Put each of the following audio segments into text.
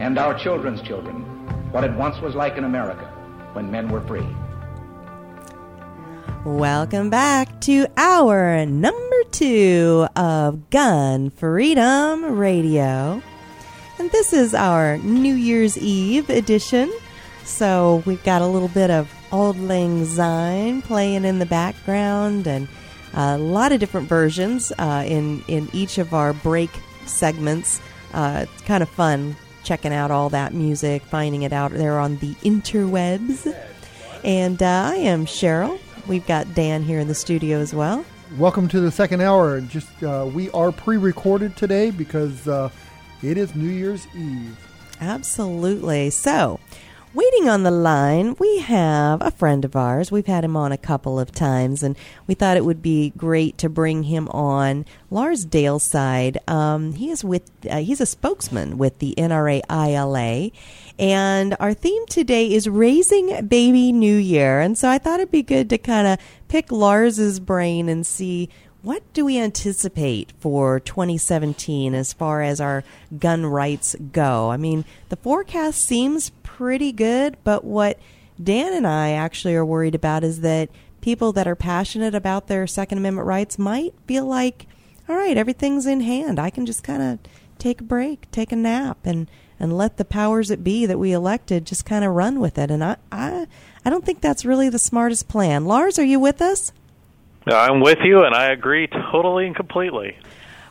and our children's children what it once was like in America when men were free. Welcome back to our number two of Gun Freedom Radio. And this is our New Year's Eve edition. So we've got a little bit of Auld Lang Syne playing in the background and a lot of different versions uh, in, in each of our break segments. Uh, it's kind of fun checking out all that music, finding it out there on the interwebs. And uh, I am Cheryl. We've got Dan here in the studio as well. Welcome to the second hour. Just uh, we are pre-recorded today because uh, it is New Year's Eve. Absolutely. So, waiting on the line, we have a friend of ours. We've had him on a couple of times, and we thought it would be great to bring him on. Lars Dalseide. Um, he is with. Uh, he's a spokesman with the NRA ILA, and our theme today is Raising Baby New Year. And so I thought it'd be good to kind of pick Lars's brain and see what do we anticipate for 2017 as far as our gun rights go. I mean, the forecast seems pretty good, but what Dan and I actually are worried about is that people that are passionate about their Second Amendment rights might feel like, all right, everything's in hand. I can just kind of take a break, take a nap, and and let the powers that be that we elected just kind of run with it. And I, I, I don't think that's really the smartest plan. Lars, are you with us? I'm with you, and I agree totally and completely.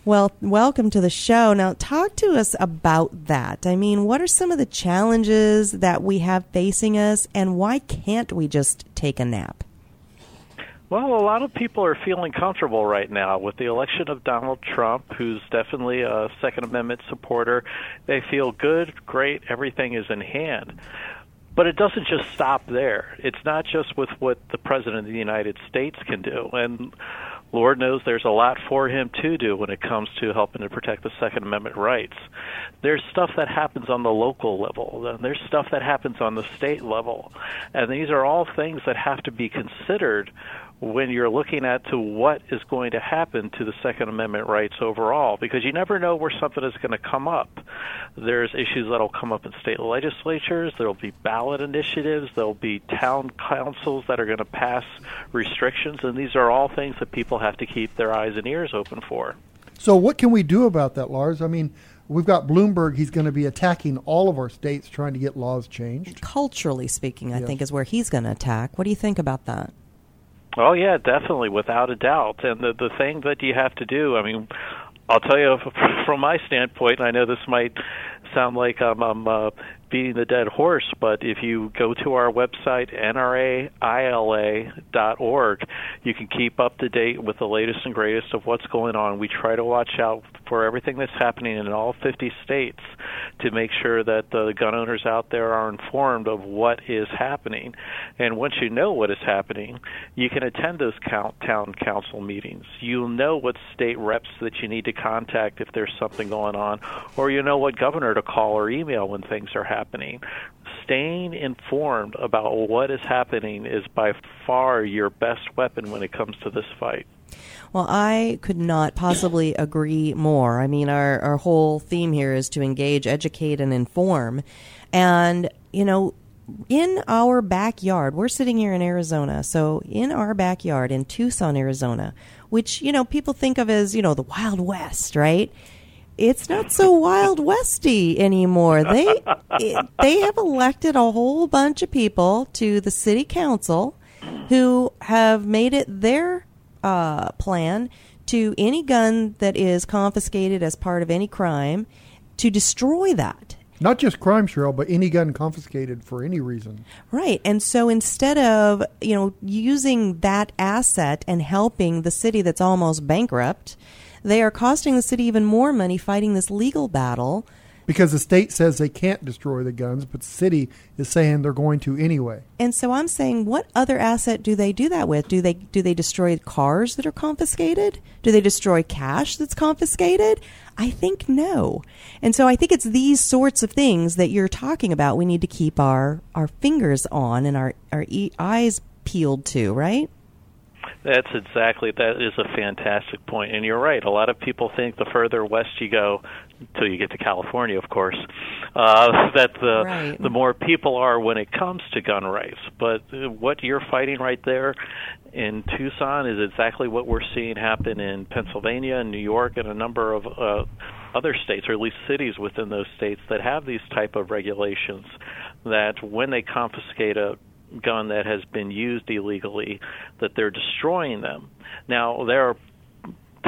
Well, welcome to the show. Now, talk to us about that. I mean, what are some of the challenges that we have facing us, and why can't we just take a nap? Well, a lot of people are feeling comfortable right now with the election of Donald Trump, who's definitely a Second Amendment supporter. They feel good, great, everything is in hand. But it doesn't just stop there. It's not just with what the President of the United States can do. And Lord knows there's a lot for him to do when it comes to helping to protect the Second Amendment rights. There's stuff that happens on the local level, and there's stuff that happens on the state level. And these are all things that have to be considered when you're looking at to what is going to happen to the Second Amendment rights overall, because you never know where something is going to come up. There's issues that'll come up in state legislatures. There'll be ballot initiatives. There'll be town councils that are going to pass restrictions, and these are all things that people have to keep their eyes and ears open for. So, what can we do about that, Lars? I mean, we've got Bloomberg. He's going to be attacking all of our states, trying to get laws changed. Culturally speaking, I yes. think is where he's going to attack. What do you think about that? Oh yeah, definitely, without a doubt. And the the thing that you have to do, I mean, I'll tell you from my standpoint. I know this might sound like I'm, I'm uh, beating the dead horse, but if you go to our website, nraila.org, you can keep up to date with the latest and greatest of what's going on. We try to watch out for everything that's happening in all 50 states to make sure that the gun owners out there are informed of what is happening. And once you know what is happening, you can attend those town council meetings. You'll know what state reps that you need to contact if there's something going on, or you know what governor to call or email when things are happening. Staying informed about what is happening is by far your best weapon when it comes to this fight. Well, I could not possibly agree more. I mean, our, our whole theme here is to engage, educate, and inform. And, you know, in our backyard, we're sitting here in Arizona. So, in our backyard in Tucson, Arizona, which, you know, people think of as, you know, the Wild West, right? It's not so Wild Westy anymore. They it, they have elected a whole bunch of people to the city council who have made it their uh, plan to any gun that is confiscated as part of any crime to destroy that. Not just crime, Cheryl, but any gun confiscated for any reason. Right. And so instead of, you know, using that asset and helping the city that's almost bankrupt, they are costing the city even more money fighting this legal battle because the state says they can't destroy the guns, but the city is saying they're going to anyway. And so I'm saying, what other asset do they do that with? Do they do they destroy cars that are confiscated? Do they destroy cash that's confiscated? I think no. And so I think it's these sorts of things that you're talking about. We need to keep our our fingers on and our our e- eyes peeled to, right? That's exactly that is a fantastic point, and you're right. A lot of people think the further west you go, until you get to California, of course, uh, that the Right. the more people are when it comes to gun rights. But uh, what you're fighting right there in Tucson is exactly what we're seeing happen in Pennsylvania and New York and a number of uh, other states, or at least cities within those states that have these type of regulations. That when they confiscate a gun that has been used illegally, that they're destroying them. Now there are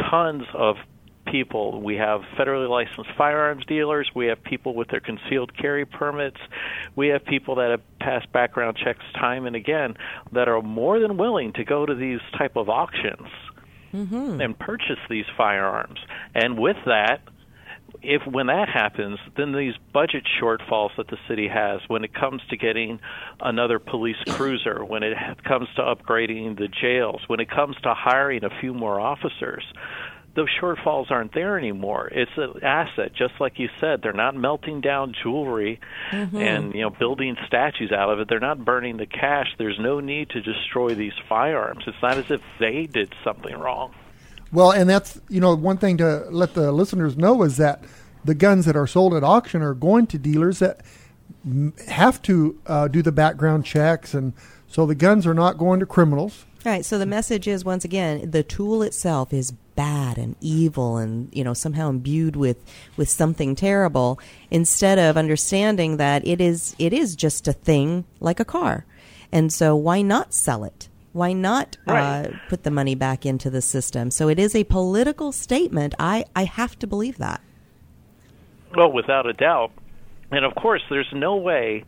tons of people. We have federally licensed firearms dealers. We have people with their concealed carry permits. We have people that have passed background checks time and again that are more than willing to go to these type of auctions mm-hmm. and purchase these firearms. And with that, if when that happens, then these budget shortfalls that the city has when it comes to getting another police cruiser, when it comes to upgrading the jails, when it comes to hiring a few more officers, those shortfalls aren't there anymore. It's an asset, just like you said. They're not melting down jewelry mm-hmm. and you know building statues out of it. They're not burning the cash. There's no need to destroy these firearms. It's not as if they did something wrong. Well, and that's you know one thing to let the listeners know is that the guns that are sold at auction are going to dealers that have to uh, do the background checks, and so the guns are not going to criminals. All right. So the message is once again, the tool itself is bad and evil, and you know somehow imbued with with something terrible. Instead of understanding that it is it is just a thing like a car, and so why not sell it? Why not uh, put the money back into the system? So it is a political statement. I I have to believe that. Well, without a doubt. And of course, there's no way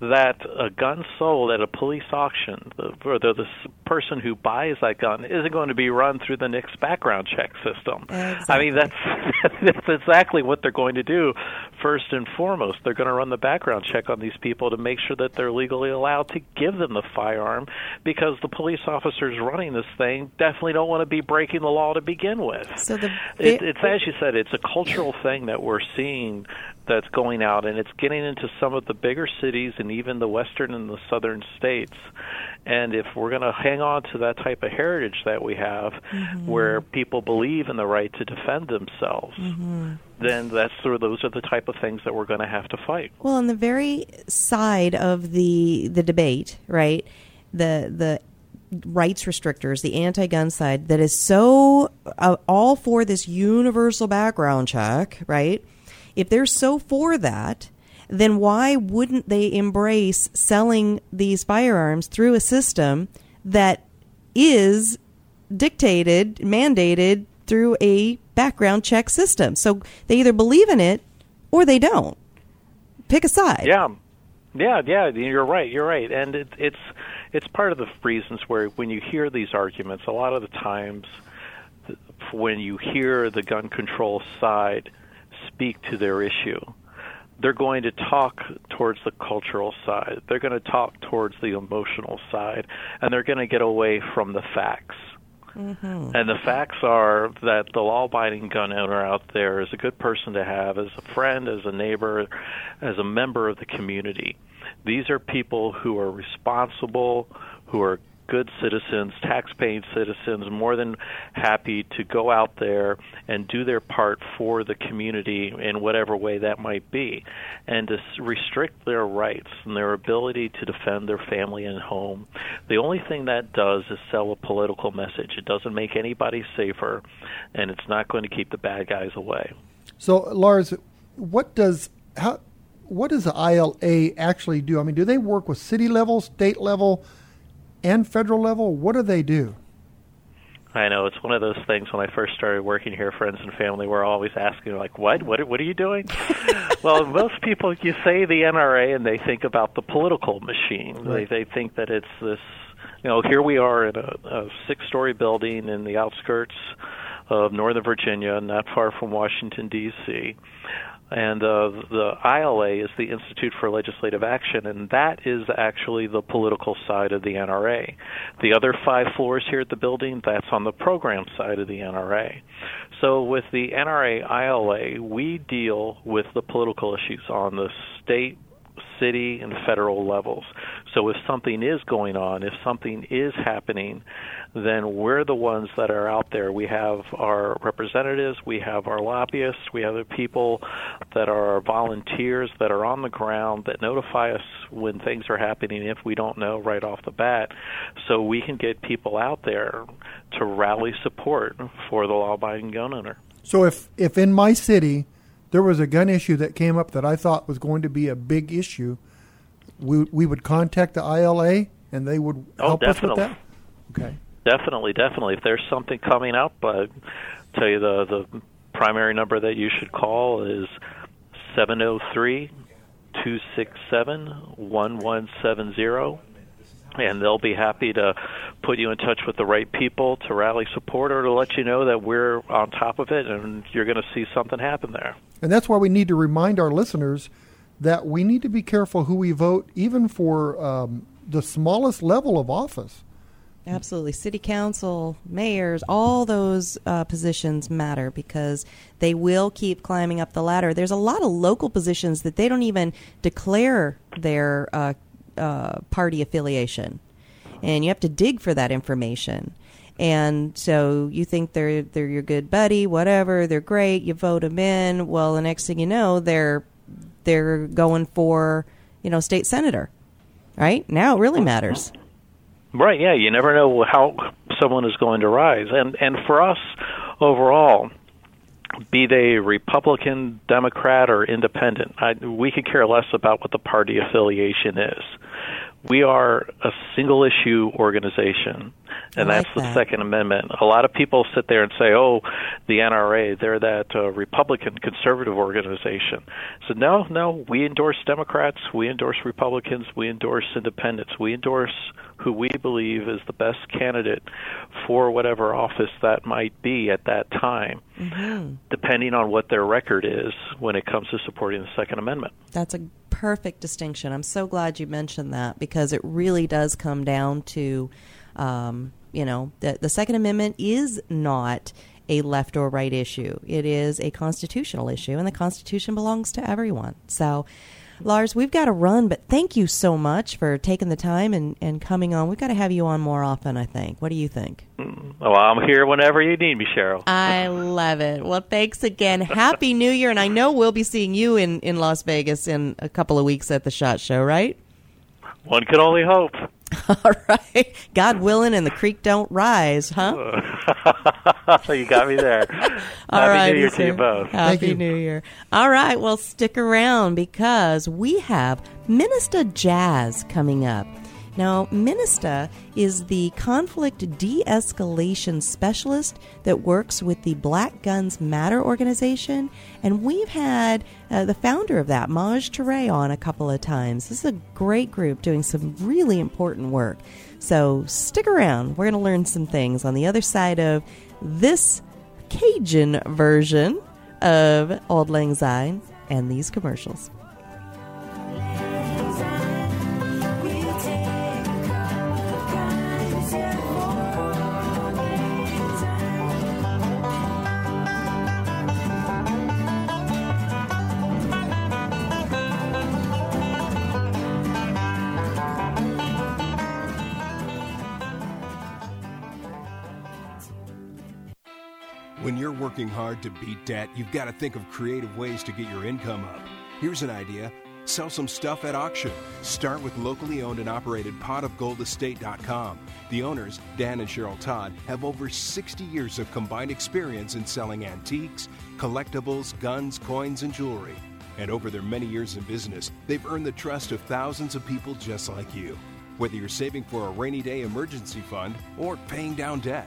that a gun sold at a police auction, the, or the, the person who buys that gun, isn't going to be run through the NICS background check system. I mean, that's that's exactly what they're going to do. First and foremost, they're going to run the background check on these people to make sure that they're legally allowed to give them the firearm, because the police officers running this thing definitely don't want to be breaking the law to begin with. So the It, it's as you said, it's a cultural thing that we're seeing that's going out, and it's getting into some of the bigger cities and even the western and the southern states. And if we're going to hang on to that type of heritage that we have, where people believe in the right to defend themselves, then that's sort of, those are the type of things that we're going to have to fight. Well, on the very side of the the debate, right? The the rights restrictors, the anti-gun side that is so uh, all for this universal background check, right? If they're so for that, then why wouldn't they embrace selling these firearms through a system that is dictated, mandated through a background check system? So they either believe in it or they don't. Pick a side. Yeah, yeah, yeah. You're right. You're right, and it, it's it's part of the reasons where when you hear these arguments, a lot of the times when you hear the gun control side speak to their issue, they're going to talk towards the cultural side. They're going to talk towards the emotional side, and they're going to get away from the facts. Mm-hmm. And the facts are that the law abiding gun owner out there is a good person to have as a friend, as a neighbor, as a member of the community. These are people who are responsible, who are good citizens, tax-paying citizens, more than happy to go out there and do their part for the community in whatever way that might be, and to restrict their rights and their ability to defend their family and home. The only thing that does is sell a political message. It doesn't make anybody safer, and it's not going to keep the bad guys away. So, Lars, what does how what does the ILA actually do? I mean, do they work with city level, state level, and federal level? What do they do? I know it's one of those things. When I first started working here, friends and family were always asking, like, "What? What? What are you doing?" well, most people, you say the NRA, and they think about the political machine. Right. They they think that it's this. You know, here we are in a, a six-story building in the outskirts of Northern Virginia, not far from Washington D.C. and uh, the ILA is the Institute for Legislative Action, and that is actually the political side of the NRA. The other five floors here at the building, that's on the program side of the NRA. So with the NRA ILA, we deal with the political issues on the state, city, and federal levels. So if something is going on, if something is happening, then we're the ones that are out there. We have our representatives, we have our lobbyists, we have the people that are volunteers that are on the ground that notify us when things are happening if we don't know right off the bat. So we can get people out there to rally support for the law abiding gun owner. So if, if in my city there was a gun issue that came up that I thought was going to be a big issue, we, we would contact the ILA and they would oh, help definitely. us with that? Okay. Definitely, definitely. If there's something coming up, uh, tell you the the primary number that you should call is seven zero three two six seven one one seven zero, and they'll be happy to put you in touch with the right people to rally support or to let you know that we're on top of it and you're going to see something happen there. And that's why we need to remind our listeners that we need to be careful who we vote, even for um, the smallest level of office. Absolutely. City council, mayors, all those uh, positions matter because they will keep climbing up the ladder. There's a lot of local positions that they don't even declare their uh, uh, party affiliation, and you have to dig for that information. And so you think they're they're your good buddy, whatever. They're great. You vote them in. Well, the next thing you know, they're they're going for you know state senator. Right now, it really matters. Right. Yeah. You never know how someone is going to rise, and and for us overall, be they Republican, Democrat, or Independent, I, we could care less about what the party affiliation is. We are a single issue organization, and like that's the that. Second Amendment. A lot of people sit there and say, "Oh, the NRA, they're that uh, Republican conservative organization." So no, no, we endorse Democrats, we endorse Republicans, we endorse Independents, we endorse who we believe is the best candidate for whatever office that might be at that time, Mm-hmm. depending on what their record is when it comes to supporting the Second Amendment. That's a perfect distinction. I'm so glad you mentioned that because it really does come down to, um, you know, the, the Second Amendment is not a left or right issue. It is a constitutional issue, and the Constitution belongs to everyone. So, Lars, we've got to run, but thank you so much for taking the time and, and coming on. We've got to have you on more often, I think. What do you think? Mm, well, I'm here whenever you need me, Cheryl. I love it. Well, thanks again. Happy New Year. And I know we'll be seeing you in, in Las Vegas in a couple of weeks at the SHOT Show, right? One can only hope. All right. God willing and the creek don't rise, huh? So you got me there. All Happy right, New Year to you both. Happy you. New Year. All right. Well, stick around because we have Minister Jazz coming up. Now, Minista is the conflict de escalation specialist that works with the Black Guns Matter organization. And we've had uh, the founder of that, Maj Touré, on a couple of times. This is a great group doing some really important work. So stick around. We're going to learn some things on the other side of this Cajun version of Auld Lang Syne and these commercials. When you're working hard to beat debt, you've got to think of creative ways to get your income up. Here's an idea sell some stuff at auction. Start with locally owned and operated potofgoldestate.com. The owners, Dan and Cheryl Todd, have over 60 years of combined experience in selling antiques, collectibles, guns, coins, and jewelry. And over their many years in business, they've earned the trust of thousands of people just like you. Whether you're saving for a rainy day emergency fund or paying down debt,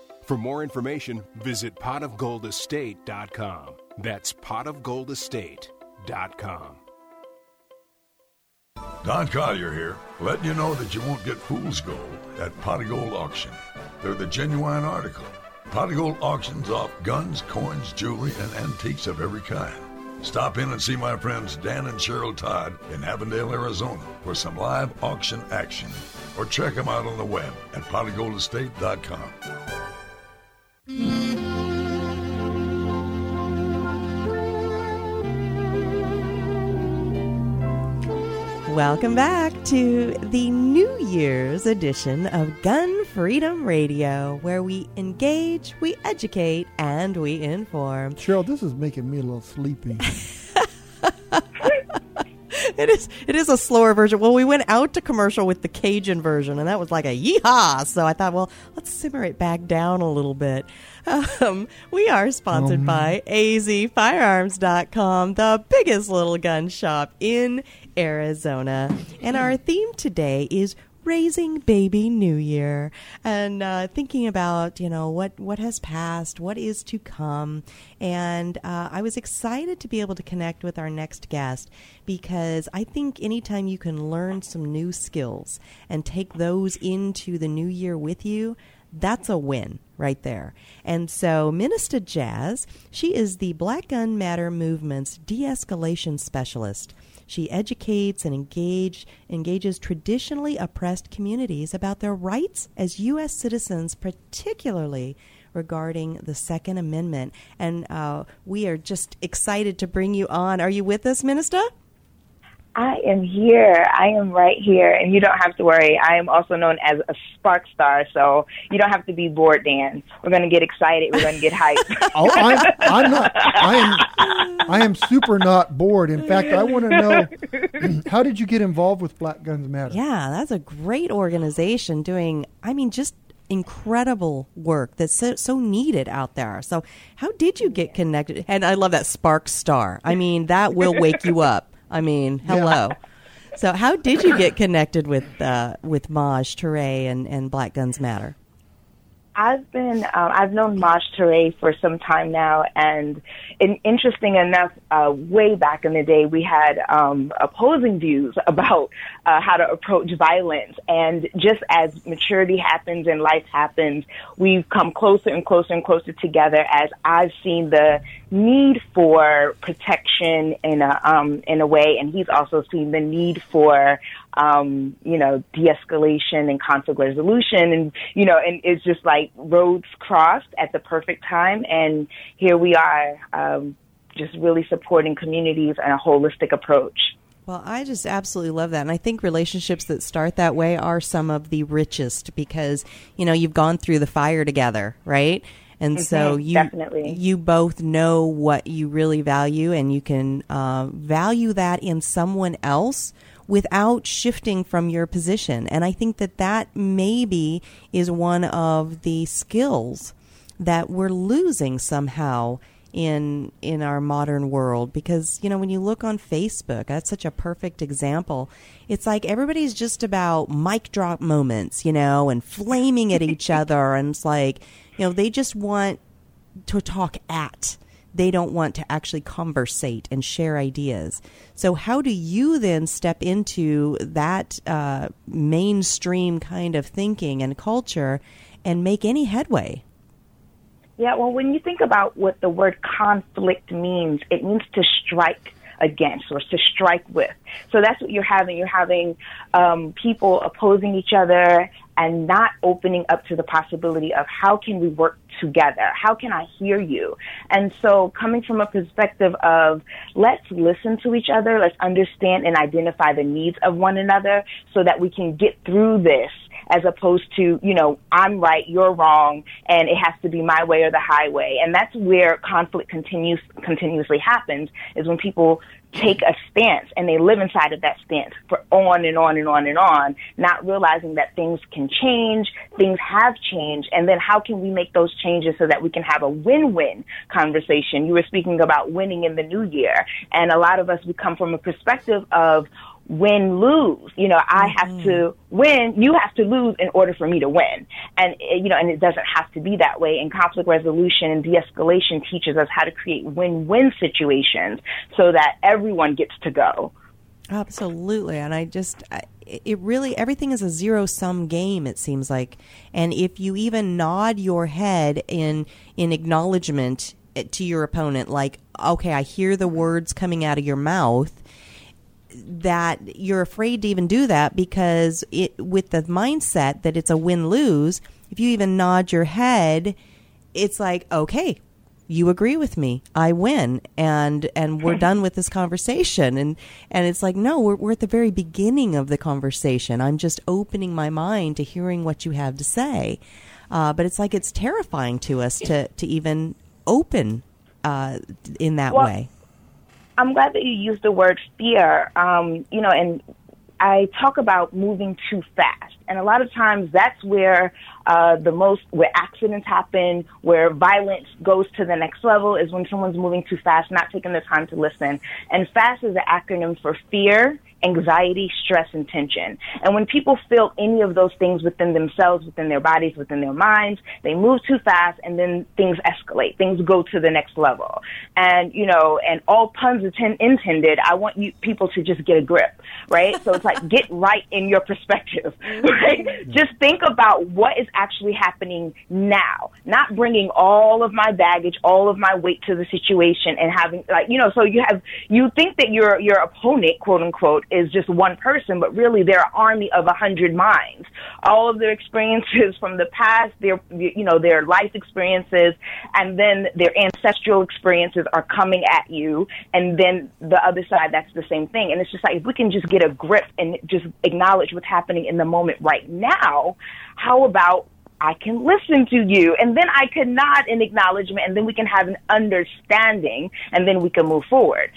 For more information, visit potofgoldestate.com. That's potofgoldestate.com. Don Collier here, letting you know that you won't get fool's gold at Pot of Gold Auction. They're the genuine article. Pot of Gold auctions off guns, coins, jewelry, and antiques of every kind. Stop in and see my friends Dan and Cheryl Todd in Avondale, Arizona for some live auction action. Or check them out on the web at potofgoldestate.com. Welcome back to the New Year's edition of Gun Freedom Radio, where we engage, we educate, and we inform. Cheryl, this is making me a little sleepy. it is it is a slower version. Well, we went out to commercial with the Cajun version, and that was like a yeehaw. So I thought, well, let's simmer it back down a little bit. Um, we are sponsored Um. by azfirearms.com, the biggest little gun shop in Arizona. And our theme today is raising baby new year and uh, thinking about you know what what has passed what is to come and uh, i was excited to be able to connect with our next guest because i think anytime you can learn some new skills and take those into the new year with you that's a win right there. And so, Minister Jazz, she is the Black Gun Matter movement's de escalation specialist. She educates and engage, engages traditionally oppressed communities about their rights as U.S. citizens, particularly regarding the Second Amendment. And uh, we are just excited to bring you on. Are you with us, Minister? I am here. I am right here, and you don't have to worry. I am also known as a spark star, so you don't have to be bored, Dan. We're going to get excited. We're going to get hyped. oh, I'm, I'm not. I am. I am super not bored. In fact, I want to know how did you get involved with Black Guns Matter? Yeah, that's a great organization doing, I mean, just incredible work that's so, so needed out there. So, how did you get connected? And I love that spark star. I mean, that will wake you up. I mean, hello. So, how did you get connected with uh, with Maj Toure and, and Black Guns Matter? I've been, um, I've known Maj Toure for some time now, and in, interesting enough, uh, way back in the day, we had um, opposing views about uh, how to approach violence. And just as maturity happens and life happens, we've come closer and closer and closer together as I've seen the need for protection in a um, in a way, and he's also seen the need for um, you know de-escalation and conflict resolution, and you know, and it's just like roads crossed at the perfect time, and here we are, um, just really supporting communities and a holistic approach. Well, I just absolutely love that. And I think relationships that start that way are some of the richest because, you know, you've gone through the fire together, right? And so Mhm, you definitely. you both know what you really value and you can uh, value that in someone else without shifting from your position. And I think that that maybe is one of the skills that we're losing somehow in in our modern world. Because you know when you look on Facebook that's such a perfect example. It's like everybody's just about mic drop moments you know and flaming at each other. And it's like you know they just want to talk at they don't want to actually conversate and share ideas so how do you then step into that uh, mainstream kind of thinking and culture and make any headway Yeah, well, when you think about what the word conflict means, it means to strike against or to strike with. So that's what you're having. You're having um, people opposing each other and not opening up to the possibility of how can we work together? How can I hear you? And so coming from a perspective of let's listen to each other, let's understand and identify the needs of one another so that we can get through this as opposed to, you know, I'm right, you're wrong, and it has to be my way or the highway. And that's where conflict continues continuously happens is when people take a stance and they live inside of that stance for on and on and on and on, not realizing that things can change, things have changed, and then how can we make those changes so that we can have a win-win conversation? You were speaking about winning in the new year, and a lot of us we come from a perspective of win lose. You know, I have Mm-hmm. to win, you have to lose in order for me to win. And eh, you know, and it doesn't have to be that way. And conflict resolution and de-escalation teaches us how to create win-win situations so that everyone gets to go. Absolutely, and I just I, it really everything is a zero sum game. It seems like, and if you even nod your head in in acknowledgement eh, to your opponent, like okay, I hear the words coming out of your mouth, that you're afraid to even do that because it with the mindset that it's a win lose. If you even nod your head, it's like okay, you agree with me. I win. And and we're done with this conversation. And and it's like no we're, we're at the very beginning of the conversation. I'm just opening my mind to hearing what you have to say. Uh, but it's like it's terrifying to us to to even open uh, in that Well, way I'm glad that you used the word fear. Um, you know, and I talk about moving too fast, and a lot of times that's where uh, the most where accidents happen, where violence goes to the next level, is when someone's moving too fast, not taking the time to listen. And FAST is an acronym for fear, anxiety, stress, and tension. And when people feel any of those things within themselves, within their bodies, within their minds, they move too fast and then things escalate. Things go to the next level. And, you know, and all puns atten- intended, I want you people to just get a grip, right? So it's like get right in your perspective, right? Just think about what is actually happening now, not bringing all of my baggage, all of my weight to the situation and having like, you know, so you have, you think that your, your opponent, quote unquote, is just one person, but really they're an army of a hundred minds. All of their experiences from the past, their, you know, their life experiences, and then their ancestral experiences are coming at you. And then the other side, that's the same thing. And it's just like, if we can just get a grip and just acknowledge what's happening in the moment right now, how about I can listen to you. And then I can nod in acknowledgement and then we can have an understanding and then we can move forward.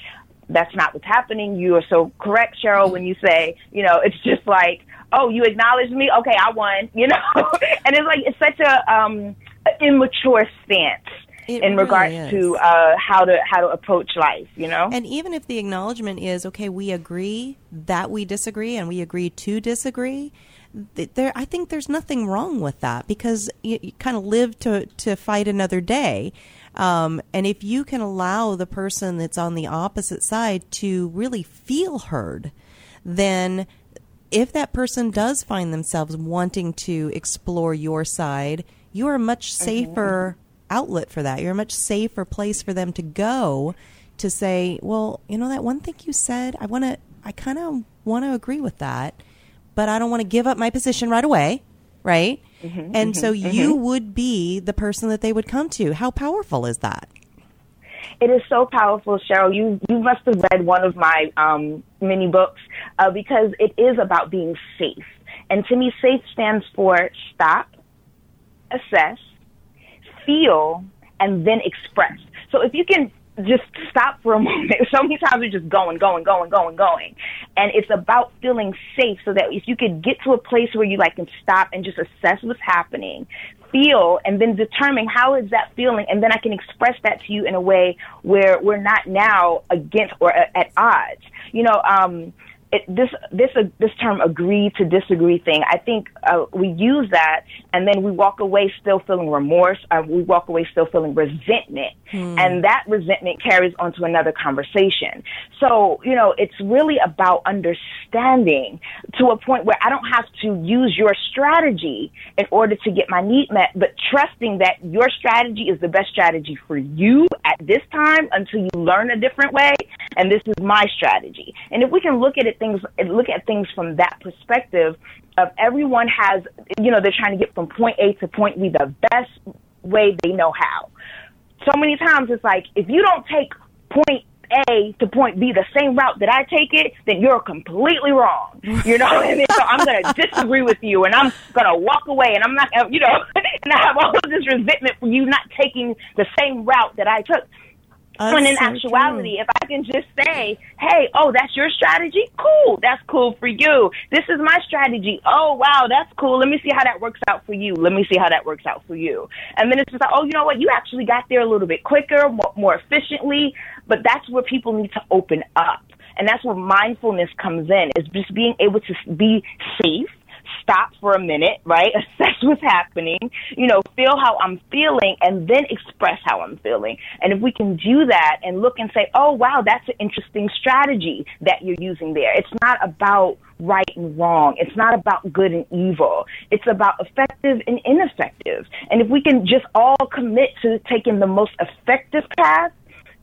That's not what's happening. You are so correct, Cheryl, when you say, you know, it's just like, oh, you acknowledged me? Okay, I won, you know? and it's like, it's such a, um, immature stance. It in really regards is. to uh, how to how to approach life, you know. And even if the acknowledgement is okay, we agree that we disagree and we agree to disagree. th- There, I think there's nothing wrong with that because you, you kind of live to to fight another day. Um, and if you can allow the person that's on the opposite side to really feel heard, then if that person does find themselves wanting to explore your side, you're a much safer outlet for that. You're a much safer place for them to go to say, well, you know, that one thing you said, I want to, I kind of want to agree with that, but I don't want to give up my position right away. Right. And so you would be the person that they would come to. How powerful is that? It is so powerful, Cheryl. You you must have read one of my um, mini books uh, because it is about being safe. And to me, safe stands for stop, assess, feel, and then express. So if you can just stop for a moment. So many times we're just going, going, going, going, going. And it's about feeling safe so that if you could get to a place where you like can stop and just assess what's happening, feel, and then determine how is that feeling, and then I can express that to you in a way where we're not now against or at, odds. You know, um, it, this this uh, this term agree to disagree thing. I think uh, we use that, and then we walk away still feeling remorse. Uh, we walk away still feeling resentment, and that resentment carries on to another conversation. So you know, it's really about understanding to a point where I don't have to use your strategy in order to get my need met, but trusting that your strategy is the best strategy for you at this time until you learn a different way, and this is my strategy. And if we can look at it things look at things from that perspective of everyone has you know they're trying to get from point A to point B the best way they know how. So many times it's like if you don't take point A to point B the same route that I take it, then you're completely wrong. You know, and then, so I'm going to disagree with you, and I'm going to walk away, and I'm not, you know, and I have all of this resentment for you not taking the same route that I took. That's when in so actuality, if I can just say, hey, oh, that's your strategy? Cool. That's cool for you. This is my strategy. Oh, wow, that's cool. Let me see how that works out for you. Let me see how that works out for you. And then it's just like, oh, you know what? You actually got there a little bit quicker, more, more efficiently. But that's where people need to open up. And that's where mindfulness comes in, is just being able to be safe stop for a minute, right? Assess what's happening, you know, feel how I'm feeling and then express how I'm feeling. And if we can do that and look and say, oh, wow, that's an interesting strategy that you're using there. It's not about right and wrong. It's not about good and evil. It's about effective and ineffective. And if we can just all commit to taking the most effective path,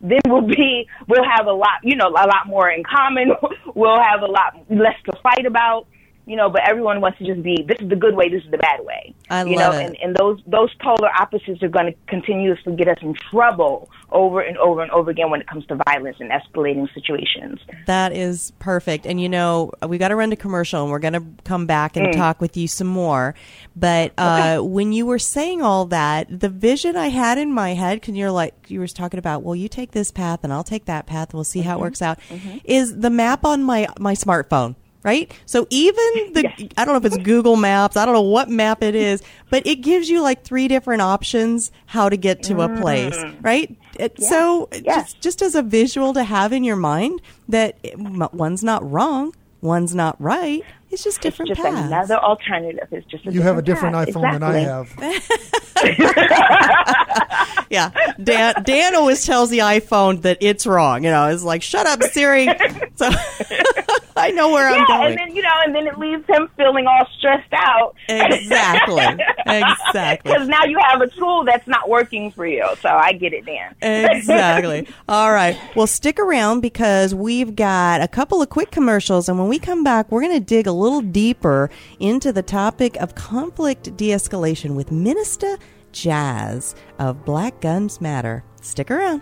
then we'll be we'll have a lot you know a lot more in common we'll have a lot less to fight about you know, but everyone wants to just be this is the good way, this is the bad way. I you love know, it. and, and those those polar opposites are going to continuously get us in trouble over and over and over again when it comes to violence and escalating situations. That is perfect. And you know, we got to run to commercial and we're going to come back and Mm. talk with you some more. But uh, when you were saying all that, the vision I had in my head, because you're like, you were talking about, well, you take this path and I'll take that path. We'll see how it Mm-hmm. works out, is the map on my, my smartphone. Right? So even the, I don't know if it's Google Maps, I don't know what map it is, but it gives you like three different options how to get to a mm-hmm. place, right? It, So just, just as a visual to have in your mind that it- one's not wrong, one's not right. It's just different It's Just paths. another alternative. It's just a You have a different path. iPhone than I have. yeah, Dan, Dan always tells the iPhone that it's wrong. You know, it's like, shut up, Siri. So I know where I'm Yeah, going. and then you know, and then it leaves him feeling all stressed out. Exactly. Exactly. Because now you have a tool that's not working for you. So I get it, Dan. exactly. All right. Well, stick around because we've got a couple of quick commercials. And when we come back, we're going to dig a little deeper into the topic of conflict de escalation with Minister Jazz of Black Guns Matter. Stick around.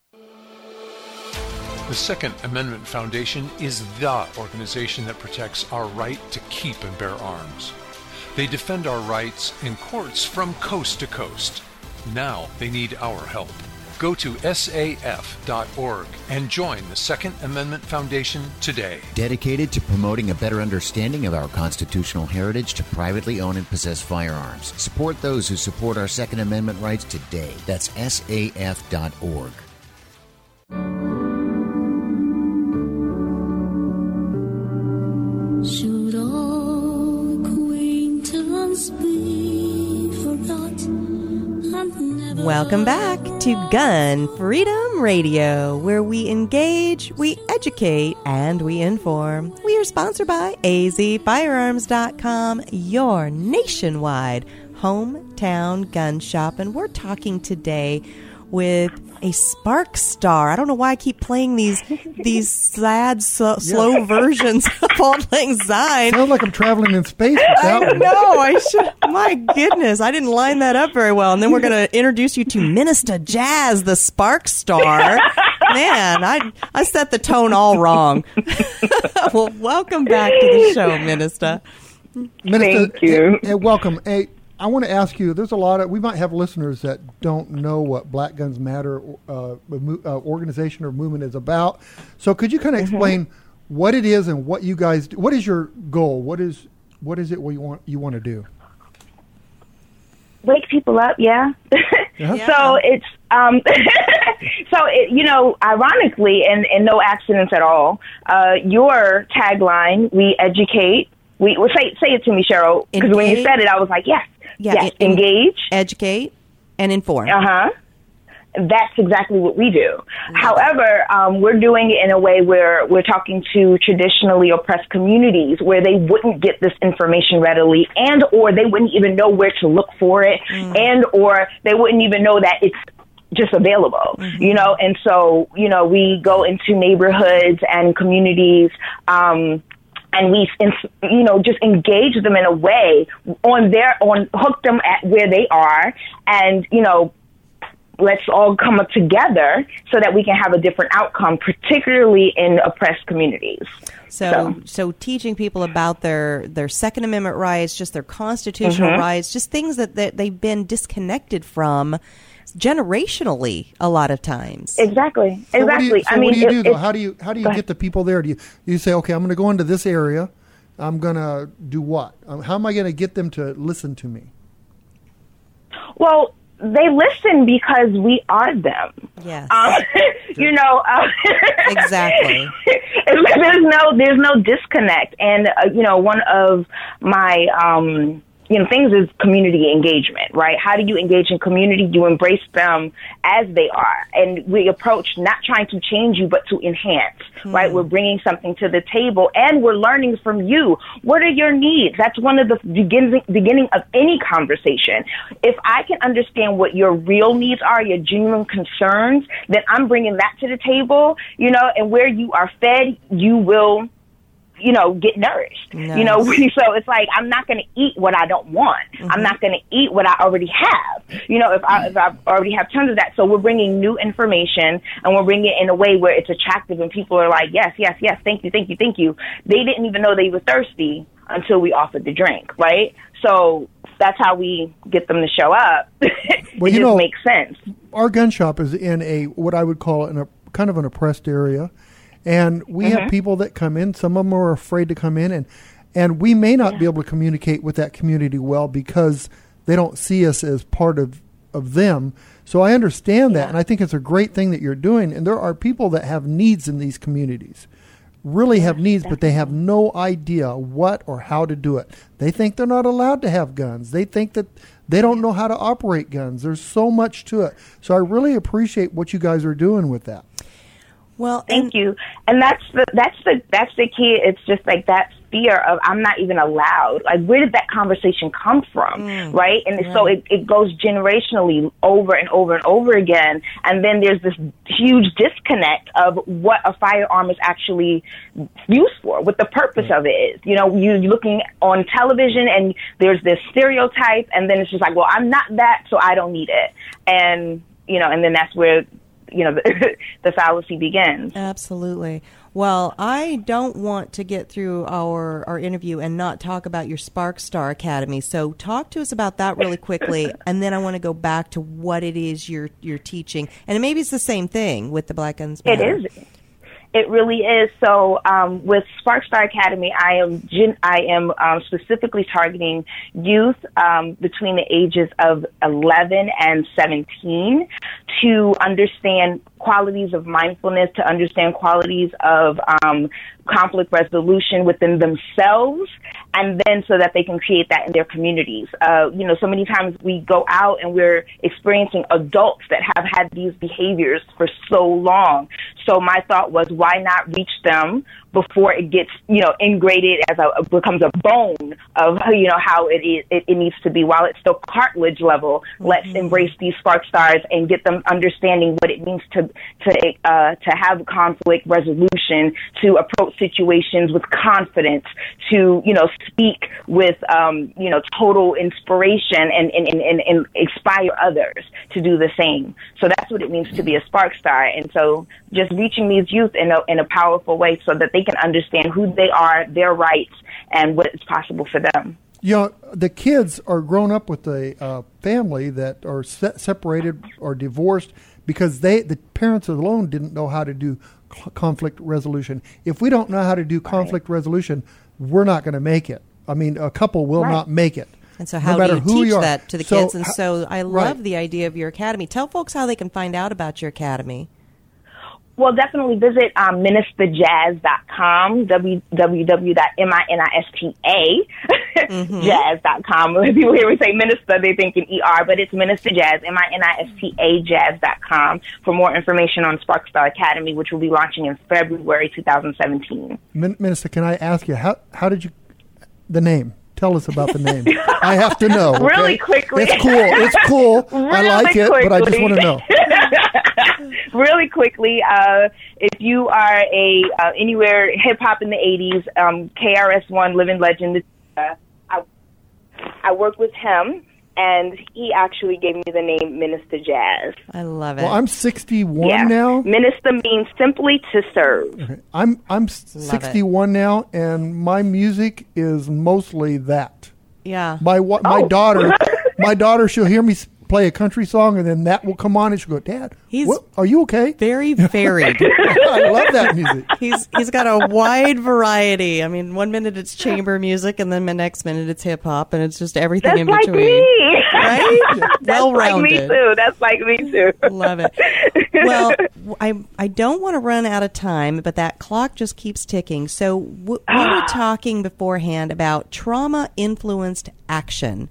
The Second Amendment Foundation is the organization that protects our right to keep and bear arms. They defend our rights in courts from coast to coast. Now they need our help. Go to saf.org and join the Second Amendment Foundation today. Dedicated to promoting a better understanding of our constitutional heritage to privately own and possess firearms. Support those who support our Second Amendment rights today. That's saf.org. Welcome back to Gun Freedom Radio, where we engage, we educate, and we inform. We are sponsored by azfirearms.com, your nationwide hometown gun shop, and we're talking today with a spark star. I don't know why I keep playing these these sad, so, slow versions of Auld Lang Syne. Sounds like I'm traveling in space with that I one. know. I should. My goodness, I didn't line that up very well. And then we're going to introduce you to Minister Jazz, the Spark Star. Man, I I set the tone all wrong. well, welcome back to the show, Minister. Minister, Thank you. Hey, welcome. Hey, I want to ask you. There's a lot of we might have listeners that don't know what Black Guns Matter uh, mo- uh, organization or movement is about. So, could you kind of Mm-hmm. explain what it is and what you guys do? What is your goal? What is what is it? What you want you want to do? wake people up yeah, Yeah. so it's um so it, you know ironically and, and no accidents at all uh your tagline we educate we well, say say it to me cheryl because when you said it i was like yes Yeah, yes en- engage. Educate and inform. uh-huh. That's exactly what we do. However, um, we're doing it in a way where we're talking to traditionally oppressed communities where they wouldn't get this information readily and or they wouldn't even know where to look for it and or they wouldn't even know that it's just available, you know, and so, you know, we go into neighborhoods and communities, um, and we, you know, just engage them in a way on their, on, hook them at where they are and, you know, let's all come up together so that we can have a different outcome, particularly in oppressed communities. So, so teaching people about their their Second Amendment rights, just their constitutional Mhm. rights, just things that, that they've been disconnected from generationally a lot of times. Exactly. So what do you- exactly. so I mean, what do you it- do though? How do you how do you get ahead. the people there? Do you you say, okay, I'm going to go into this area. I'm going to do what? Um, how am I going to get them to listen to me? Well, they listen because we are them. Yes. Um, you know, uh, Exactly. there's no there's no disconnect, and uh, you know, one of my um, you know things is community engagement, right? How do you engage in community? You embrace them as they are, and we approach not trying to change you, but to enhance, hmm. right? We're bringing something to the table, and we're learning from you. What are your needs? That's one of the beginning beginning of any conversation. If I can understand what your real needs are, your genuine concerns, then I'm bringing that to the table, you know, and where you are fed, you will you know, get nourished. You know, so it's like I'm not going to eat what I don't want. I'm mm-hmm. not going to eat what I already have. You know, if I if I already have tons of that, so we're bringing new information and we're bringing it in a way where it's attractive and people are like, yes, yes, yes, thank you, thank you, thank you. They didn't even know they were thirsty until we offered the drink, right? So that's how we get them to show up. it Well, you know- makes sense. our gun shop is in a what I would call in a kind of an oppressed area, and we Mhm. have people that come in. Some of them are afraid to come in, and and we may not be able to communicate with that community well because they don't see us as part of of them. So I understand that, and I think it's a great thing that you're doing. And there are people that have needs in these communities. Really have needs, but they have no idea what or how to do it. They think they're not allowed to have guns. They think that they don't know how to operate guns. There's so much to it. So I really appreciate what you guys are doing with that. Well, thank you. And that's the that's the that's the key. It's just like that fear of I'm not even allowed. Like where did that conversation come from? Mm. right? And so it, it goes generationally over and over and over again. And then there's this huge disconnect of what a firearm is actually used for, what the purpose mm. of it is. You know, you you're looking on television and there's this stereotype and then it's just like, well, I'm not that, so I don't need it. And you know, and then that's where you know the, the fallacy begins. Absolutely. Well, I don't want to get through our, our interview and not talk about your Spark Star Academy. So talk to us about that really quickly, and then I want to go back to what it is you're you're teaching, and maybe it's the same thing with the Black Guns. It is. It really is. So um, with Sparkstar Academy, I am I am um, specifically targeting youth um, between the ages of 11 and 17 to understand qualities of mindfulness, to understand qualities of um, conflict resolution within themselves, and then so that they can create that in their communities. Uh, you know, so many times we go out and we're experiencing adults that have had these behaviors for so long. So my thought was, why not reach them before it gets, you know, ingrained as a becomes a bone of you know how it is it, it needs to be. While it's still cartilage level, let's embrace these spark stars and get them understanding what it means to to uh, to have conflict resolution, to approach situations with confidence, to you know speak with um, you know total inspiration and and, and, and and inspire others to do the same. So that's what it means to be a spark star. And so just reaching these youth in a in a powerful way so that they can understand who they are, their rights, and what is possible for them. You know, the kids are grown up with a uh, family that are se- separated or divorced because they, the parents alone, didn't know how to do c- conflict resolution. If we don't know how to do conflict resolution, we're not going to make it. I mean, a couple will Right. not make it. And so, no how matter do you who teach are. that to the So, kids? And so, I right. love the idea of your academy. Tell folks how they can find out about your academy. Well, definitely visit um, ministajazz.com, www.minista Mm-hmm. jazz.com. When people hear me say minister, they think in ER, but it's Minister Jazz, M-I-N-I-S-T-A jazz.com for more information on Sparkstar Academy, which will be launching in February 2017. Min- Minister, can I ask you how how did you the name? Tell us about the name. I have to know. okay? Really quickly. It's cool. It's cool. I Really like it, but I just quickly. want to know. really quickly, uh, if you are a uh, anywhere hip hop in the '80s, um, KRS One, living legend. Uh, I, I work with him, and he actually gave me the name Minister Jazz. I love it. Well, I'm 61 yeah. now. Minister means simply to serve. I'm I'm Love it. 61 now, and my music is mostly that. yeah. My wa- my Oh. daughter, my daughter, she'll hear me s- play a country song, and then that will come on, and she'll go, "Dad, He's what, are you okay?" Very varied. I love that music. he's he's got a wide variety. I mean, one minute it's chamber music, and then the next minute it's hip hop, and it's just everything That's in like between. me. Right? That's like me Well-rounded. too. That's like me too. Love it. Well, I I don't want to run out of time, but that clock just keeps ticking. So w- we were talking beforehand about trauma influenced action.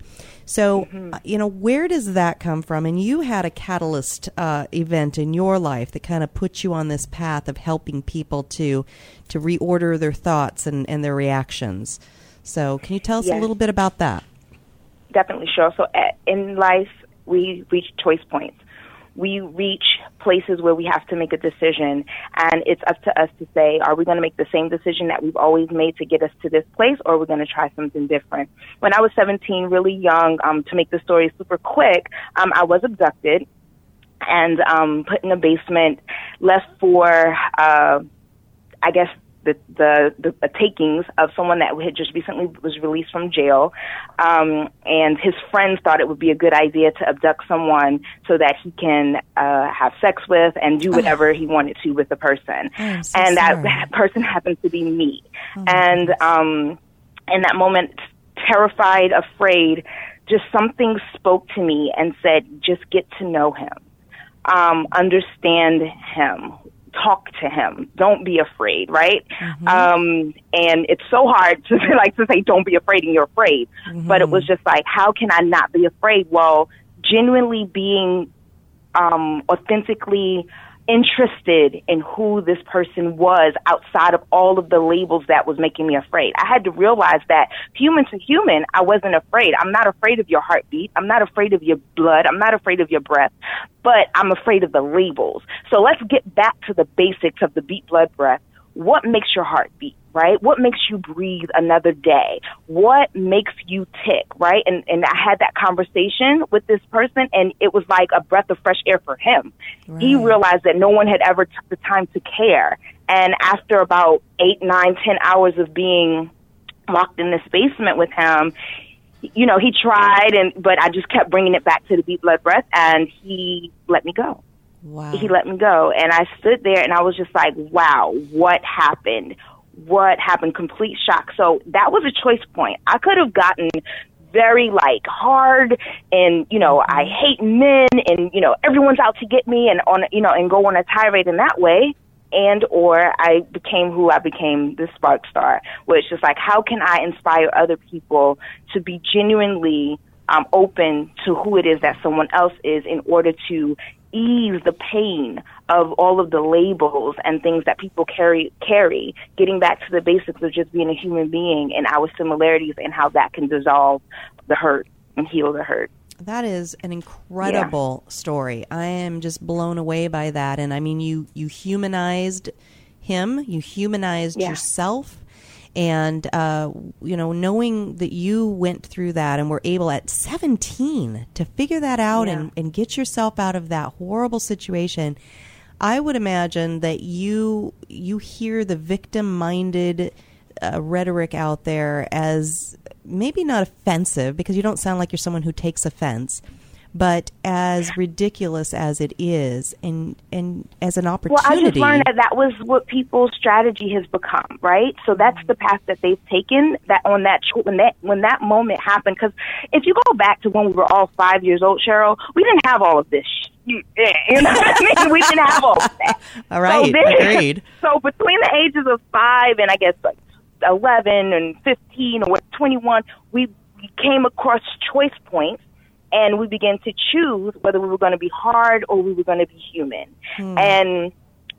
So Mm-hmm. uh, you know where does that come from? And you had a catalyst uh, event in your life that kind of put you on this path of helping people to to reorder their thoughts and, and their reactions. So can you tell us a little bit about that? definitely sure. So at, in life, we reach choice points. We reach places where we have to make a decision, and it's up to us to say, are we going to make the same decision that we've always made to get us to this place, or are we going to try something different? When I was 17, really young, um, to make the story super quick, um, I was abducted and um, put in a basement, left for, uh, I guess, the, the the the takings of someone that had just recently was released from jail, um, and his friends thought it would be a good idea to abduct someone so that he can uh, have sex with and do whatever he wanted to with the person. So and that, that person happens to be me. and um, in that moment, terrified, afraid, just something spoke to me and said, "Just get to know him." um, understand him, talk to him. Don't be afraid, right? Um, and it's so hard to like to say, "Don't be afraid," and you're afraid. But it was just like, how can I not be afraid? Well, genuinely being um, authentically interested in who this person was outside of all of the labels that was making me afraid. I had to realize that human to human, I wasn't afraid. I'm not afraid of your heartbeat. I'm not afraid of your blood. I'm not afraid of your breath, but I'm afraid of the labels. So let's get back to the basics of the beat, blood, breath. What makes your heart beat? Right? What makes you breathe another day? What makes you tick, right? And and I had that conversation with this person and it was like a breath of fresh air for him. He realized that no one had ever took the time to care. And after about eight, nine, ten hours of being locked in this basement with him, you know, he tried and but I just kept bringing it back to the deep blood breath and he let me go. Wow. He let me go and I stood there and I was just like, wow, what happened? What happened? Complete shock. So that was a choice point. I could have gotten very like hard and you know I hate men and you know everyone's out to get me and on you know and go on a tirade in that way and or I became who I became the spark star which is like how can I inspire other people to be genuinely um, open to who it is that someone else is in order to ease the pain of all of the labels and things that people carry carry getting back to the basics of just being a human being and our similarities and how that can dissolve the hurt and heal the hurt That is an incredible story. I am just blown away by that. And I mean, you you humanized him, you humanized Yeah. yourself, and uh, you know, knowing that you went through that and were able at 17 to figure that out Yeah. and, and get yourself out of that horrible situation. I would imagine that you you hear the victim minded uh, rhetoric out there as maybe not offensive because you don't sound like you're someone who takes offense, but as ridiculous as it is, and and as an opportunity, Well. I just learned that that was what people's strategy has become, right? So that's the path that they've taken. That on that when that when that moment happened, because if you go back to when we were all five years old, Cheryl, we didn't have all of this. sh- You eh, know what I mean? We didn't have all of that. All right, so then- agreed. So between the ages of five and I guess like eleven and fifteen or twenty one, we we came across choice points and we began to choose whether we were going to be hard or we were going to be human. Hmm. And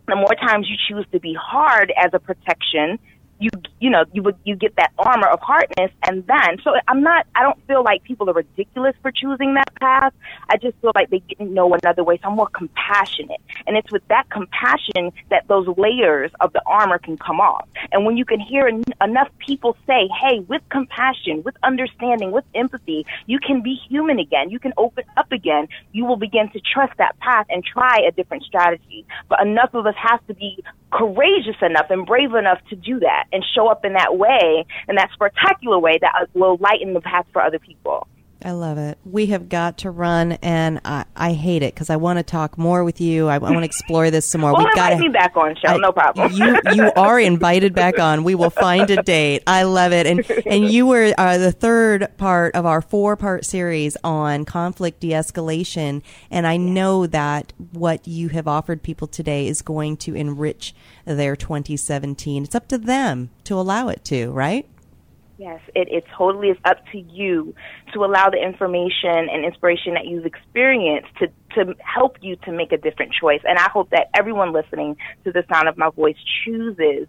the more times you choose to be hard as a protection, you you know you would you get that armor of hardness, and then so I'm not I don't feel like people are ridiculous for choosing that path. I just feel like they didn't know another way. So I'm more compassionate, and it's with that compassion that those layers of the armor can come off. And when you can hear en- enough people say, "Hey, with compassion, with understanding, with empathy, you can be human again. You can open up again. You will begin to trust that path and try a different strategy." But enough of us have to be courageous enough and brave enough to do that and show up in that way, in that spectacular way that will lighten the path for other people. I love it. We have got to run, and I, I hate it because I want to talk more with you. I, I want to explore this some more. Well, We've got to be back on, Shell. No problem. you you are invited back on. We will find a date. I love it. And and you were uh, the third part of our four part series on conflict de-escalation. And I know that what you have offered people today is going to enrich their 2017. It's up to them to allow it to, right? Yes, it, it totally is up to you to allow the information and inspiration that you've experienced to, to help you to make a different choice. And I hope that everyone listening to the sound of my voice chooses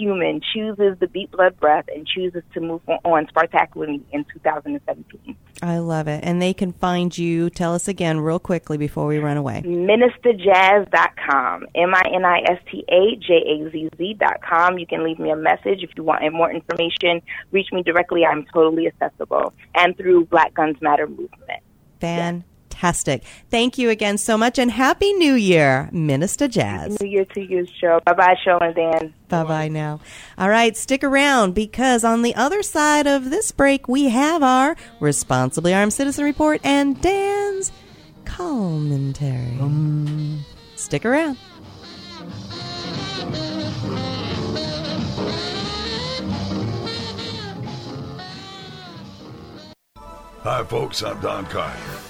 human, chooses the beat blood breath, and chooses to move on, spectacularly in 2017. I love it. And they can find you. Tell us again, real quickly, before we run away. ministajazz.com. M-I-N-I-S-T-A-J-A-Z-Z dot com. You can leave me a message if you want more information. Reach me directly. I'm totally accessible. And through Black Guns Matter movement. Fantastic. Thank you again so much, and Happy New Year, Minister Jazz. New Year to you, show. Bye bye, show and Dan. Bye bye now. All right, stick around because on the other side of this break, we have our Responsibly Armed Citizen Report and Dan's commentary. Um. Stick around. Hi, folks. I'm Don Carter.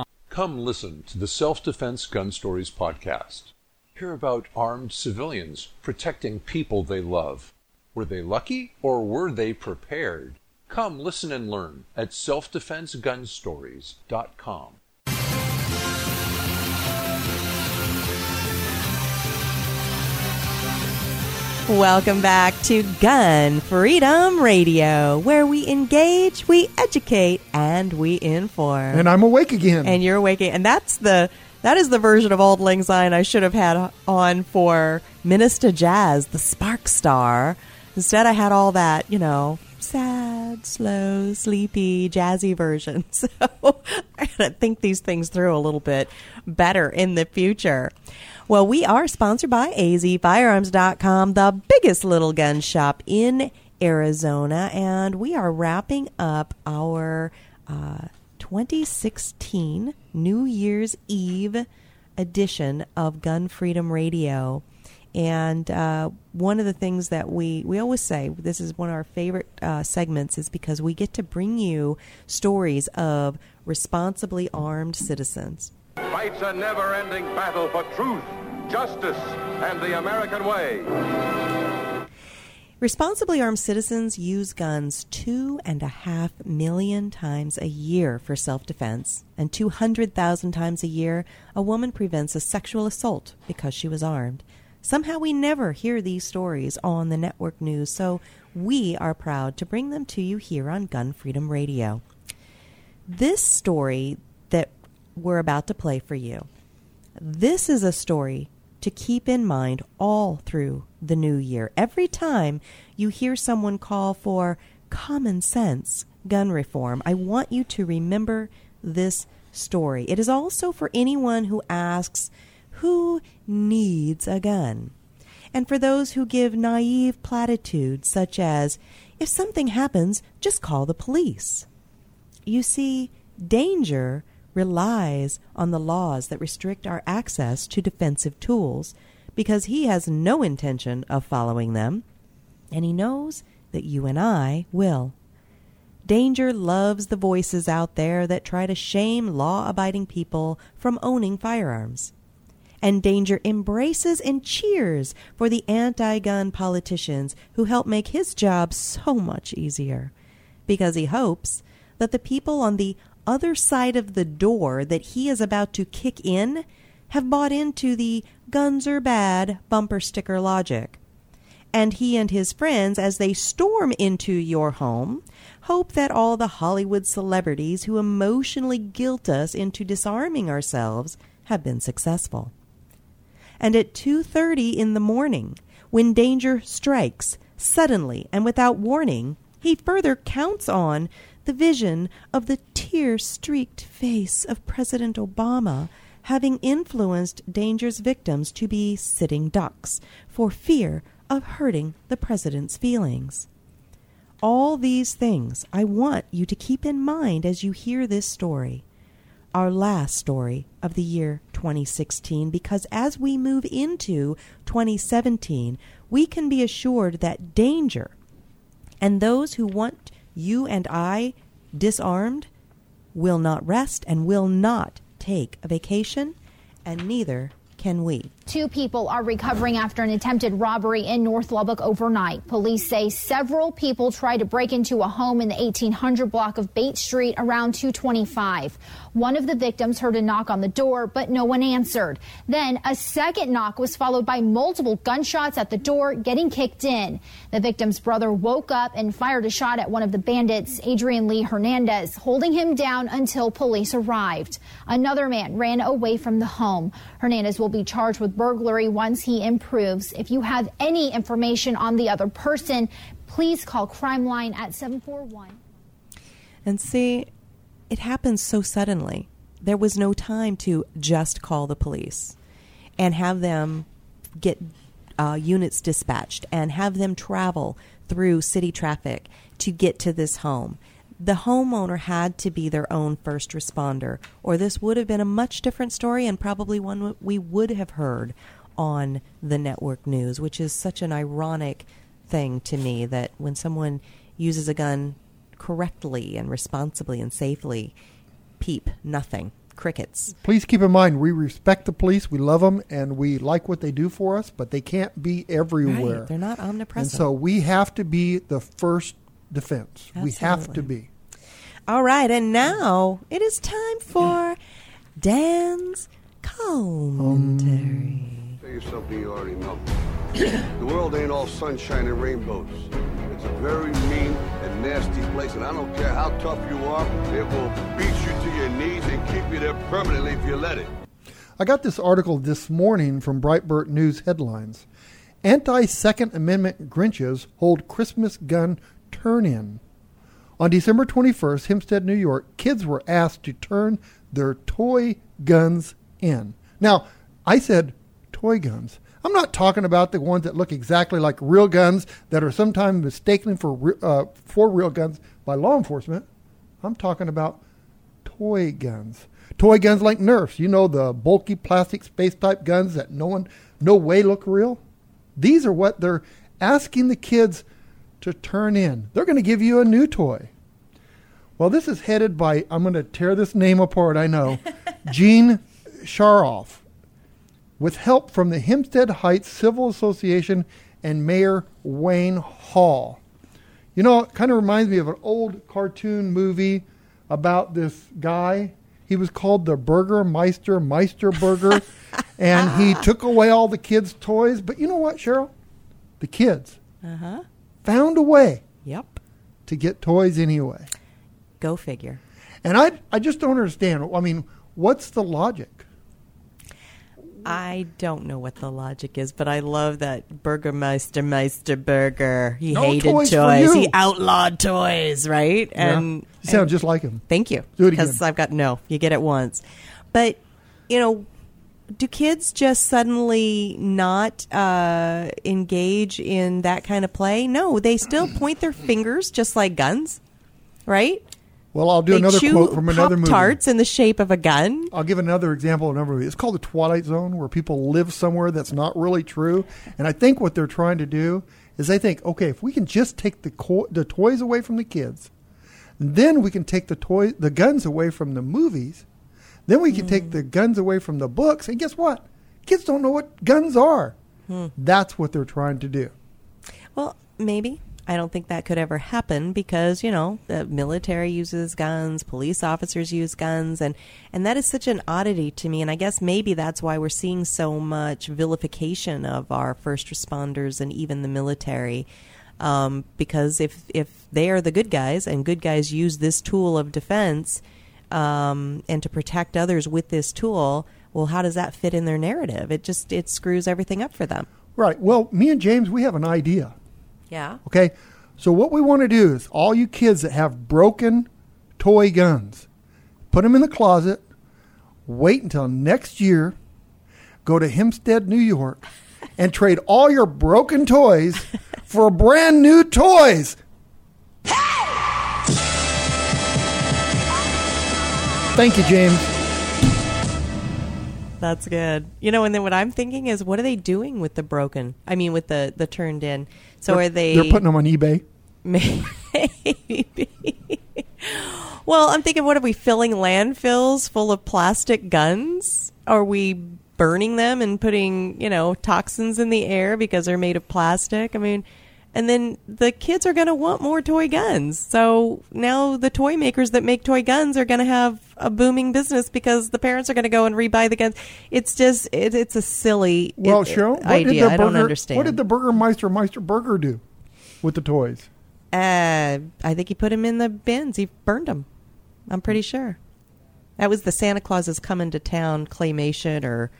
Come listen to the Self Defense Gun Stories podcast. Hear about armed civilians protecting people they love. Were they lucky or were they prepared? Come listen and learn at selfdefensegunstories.com. Welcome back to Gun Freedom Radio, where we engage, we educate, and we inform. And I'm awake again. And you're awake, and that's the that is the version of Auld Lang Syne I should have had on for Minister Jazz, the Spark Star. Instead, I had all that, you know, sad, slow, sleepy, jazzy version. So I gotta think these things through a little bit better in the future. Well, we are sponsored by azfirearms.com, the biggest little gun shop in Arizona, and we are wrapping up our uh, 2016 New Year's Eve edition of Gun Freedom Radio. And uh, one of the things that we, we always say, this is one of our favorite uh, segments, is because we get to bring you stories of responsibly armed citizens. Fights a never ending battle for truth, justice, and the American way. Responsibly armed citizens use guns two and a half million times a year for self defense, and 200,000 times a year, a woman prevents a sexual assault because she was armed. Somehow we never hear these stories on the network news, so we are proud to bring them to you here on Gun Freedom Radio. This story that we're about to play for you, this is a story to keep in mind all through the new year. Every time you hear someone call for common sense gun reform, I want you to remember this story. It is also for anyone who asks, who needs a gun? And for those who give naive platitudes such as, if something happens, just call the police. You see, danger relies on the laws that restrict our access to defensive tools because he has no intention of following them, and he knows that you and I will. Danger loves the voices out there that try to shame law abiding people from owning firearms. And Danger embraces and cheers for the anti gun politicians who help make his job so much easier. Because he hopes that the people on the other side of the door that he is about to kick in have bought into the guns are bad bumper sticker logic. And he and his friends, as they storm into your home, hope that all the Hollywood celebrities who emotionally guilt us into disarming ourselves have been successful. And at 2:30 in the morning, when danger strikes suddenly and without warning, he further counts on the vision of the tear streaked face of President Obama having influenced Danger's victims to be sitting ducks for fear of hurting the president's feelings. All these things I want you to keep in mind as you hear this story, our last story of the year 2016, because as we move into 2017, we can be assured that danger and those who want you and I disarmed will not rest and will not take a vacation, and neither can we. Two people are recovering after an attempted robbery in North Lubbock overnight. Police say several people tried to break into a home in the 1800 block of Bate Street around 225. One of the victims heard a knock on the door, but no one answered. Then a second knock was followed by multiple gunshots at the door, getting kicked in. The victim's brother woke up and fired a shot at one of the bandits, Adrian Lee Hernandez, holding him down until police arrived. Another man ran away from the home. Hernandez will be charged with burglary once he improves. If you have any information on the other person, please call Crime Line at 741. And see, it happens so suddenly. There was no time to just call the police and have them get uh, units dispatched and have them travel through city traffic to get to this home. The homeowner had to be their own first responder, or this would have been a much different story and probably one we would have heard on the network news, which is such an ironic thing to me that when someone uses a gun correctly and responsibly and safely, peep, nothing, crickets. Please keep in mind, we respect the police, we love them, and we like what they do for us, but they can't be everywhere. Right, they're not omnipresent. And so we have to be the first defense. We have to be. All right, and now it is time for Dan's commentary. Tell you something you already know. the world ain't all sunshine and rainbows. It's a very mean and nasty place, and I don't care how tough you are, it will beat you to your knees and keep you there permanently if you let it. I got this article this morning from Breitbart News headlines. Anti Second Amendment Grinches hold Christmas gun turn in. On December 21st, Hempstead, New York, kids were asked to turn their toy guns in. Now, I said toy guns. I'm not talking about the ones that look exactly like real guns that are sometimes mistaken for uh, for real guns by law enforcement. I'm talking about toy guns. Toy guns like Nerfs, you know the bulky plastic space type guns that no one no way look real. These are what they're asking the kids to turn in. They're going to give you a new toy. Well, this is headed by I'm going to tear this name apart, I know. Gene Sharoff with help from the Hempstead Heights Civil Association and Mayor Wayne Hall. You know, it kind of reminds me of an old cartoon movie about this guy. He was called the Burgermeister Meisterburger, and he took away all the kids' toys. But you know what, Cheryl? The kids Uh huh. Found a way Yep. to get toys anyway. Go figure. And I, I just don't understand. I mean, what's the logic? I don't know what the logic is, but I love that Burgermeister Meisterburger. He No hated toys toys. He outlawed toys, right? Yeah. And You sound and- just like him. Thank you. Do it Because. I've got no. You get it once, but you know, do kids just suddenly not uh, engage in that kind of play? No, they still point their fingers just like guns, right? Well, I'll do They another quote from another movie. Pop-Tarts in the shape of a gun. I'll give another example of another movie. It's called The Twilight Zone, where people live somewhere that's not really true. And I think what they're trying to do is they think, okay, if we can just take the co- the toys away from the kids, then we can take the toy the guns away from the movies. Then we can take the guns away from the books. And guess what? Kids don't know what guns are. Hmm. That's what they're trying to do. Well, maybe. I don't think that could ever happen because, you know, the military uses guns, police officers use guns, and, and that is such an oddity to me. And I guess maybe that's why we're seeing so much vilification of our first responders and even the military. Um, because if, if they are the good guys and good guys use this tool of defense um, and to protect others with this tool, well, how does that fit in their narrative? It just it screws everything up for them. Right. Well, me and James, we have an idea. Yeah. Okay. So what we want to do is all you kids that have broken toy guns, put them in the closet, wait until next year, go to Hempstead, New York, and trade all your broken toys for brand new toys. Thank you, James. That's good. You know, and then what I'm thinking is, what are they doing with the broken? I mean, with the the turned in. So They're- are they? They're putting them on eBay. Maybe. well, I'm thinking, what are we filling landfills full of plastic guns? Are we burning them and putting, you know, toxins in the air because they're made of plastic? I mean, and then the kids are going to want more toy guns. So now the toy makers that make toy guns are going to have a booming business because the parents are going to go and rebuy the guns. It's just, it, it's a silly Well, it- Cheryl, what idea. did the I don't understand. What did the Burgermeister Meisterburger do with the toys? Uh, I think he put them in the bins. He burned them. I'm pretty sure. That was the Santa Claus is coming to town claymation or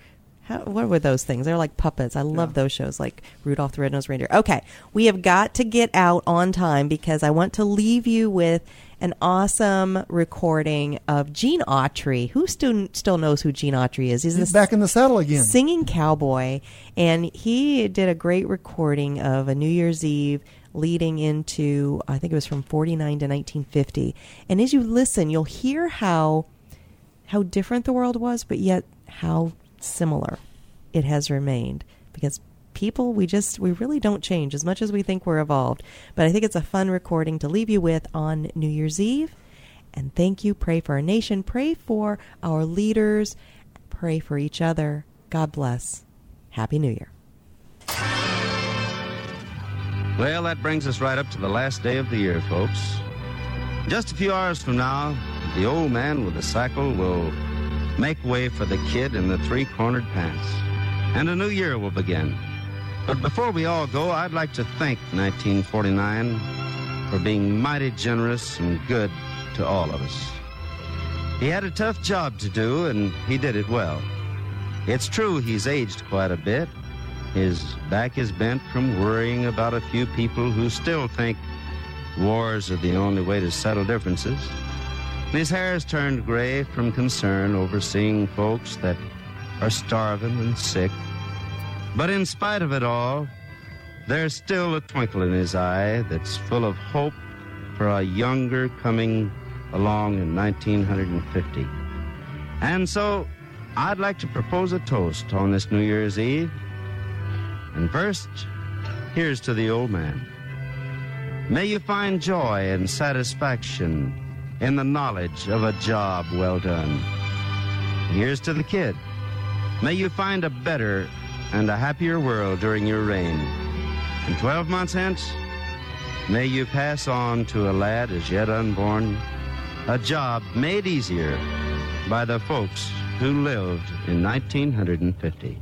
how, what were those things? They're like puppets. I love those shows like Rudolph the Red-Nosed Reindeer. Okay, we have got to get out on time because I want to leave you with an awesome recording of Gene Autry. Who still still knows who Gene Autry is? He's this back in the saddle again. singing cowboy and he did a great recording of a new year's eve leading into i think it was from 49 to 1950 and as you listen you'll hear how how different the world was but yet how similar. It has remained. Because people we just we really don't change as much as we think we're evolved. But i think it's a fun recording to leave you with on new year's eve. And thank you. Pray for our nation. Pray for our leaders. Pray for each other. God bless. Happy new year. Well, that brings us right up to the last day of the year, folks. Just a few hours from now, the old man with the cycle will make way for the kid in the three cornered pants. And a new year will begin. But before we all go, I'd like to thank 1949 for being mighty generous and good to all of us. He had a tough job to do, and he did it well. It's true he's aged quite a bit. His back is bent from worrying about a few people who still think wars are the only way to settle differences. His hair's turned gray from concern over seeing folks that are starving and sick. But in spite of it all, there's still a twinkle in his eye that's full of hope for a younger coming along in 1950. And so I'd like to propose a toast on this New Year's Eve. And first, here's to the old man. May you find joy and satisfaction in the knowledge of a job well done. Here's to the kid. May you find a better and a happier world during your reign. And 12 months hence, may you pass on to a lad as yet unborn a job made easier by the folks who lived in 1950.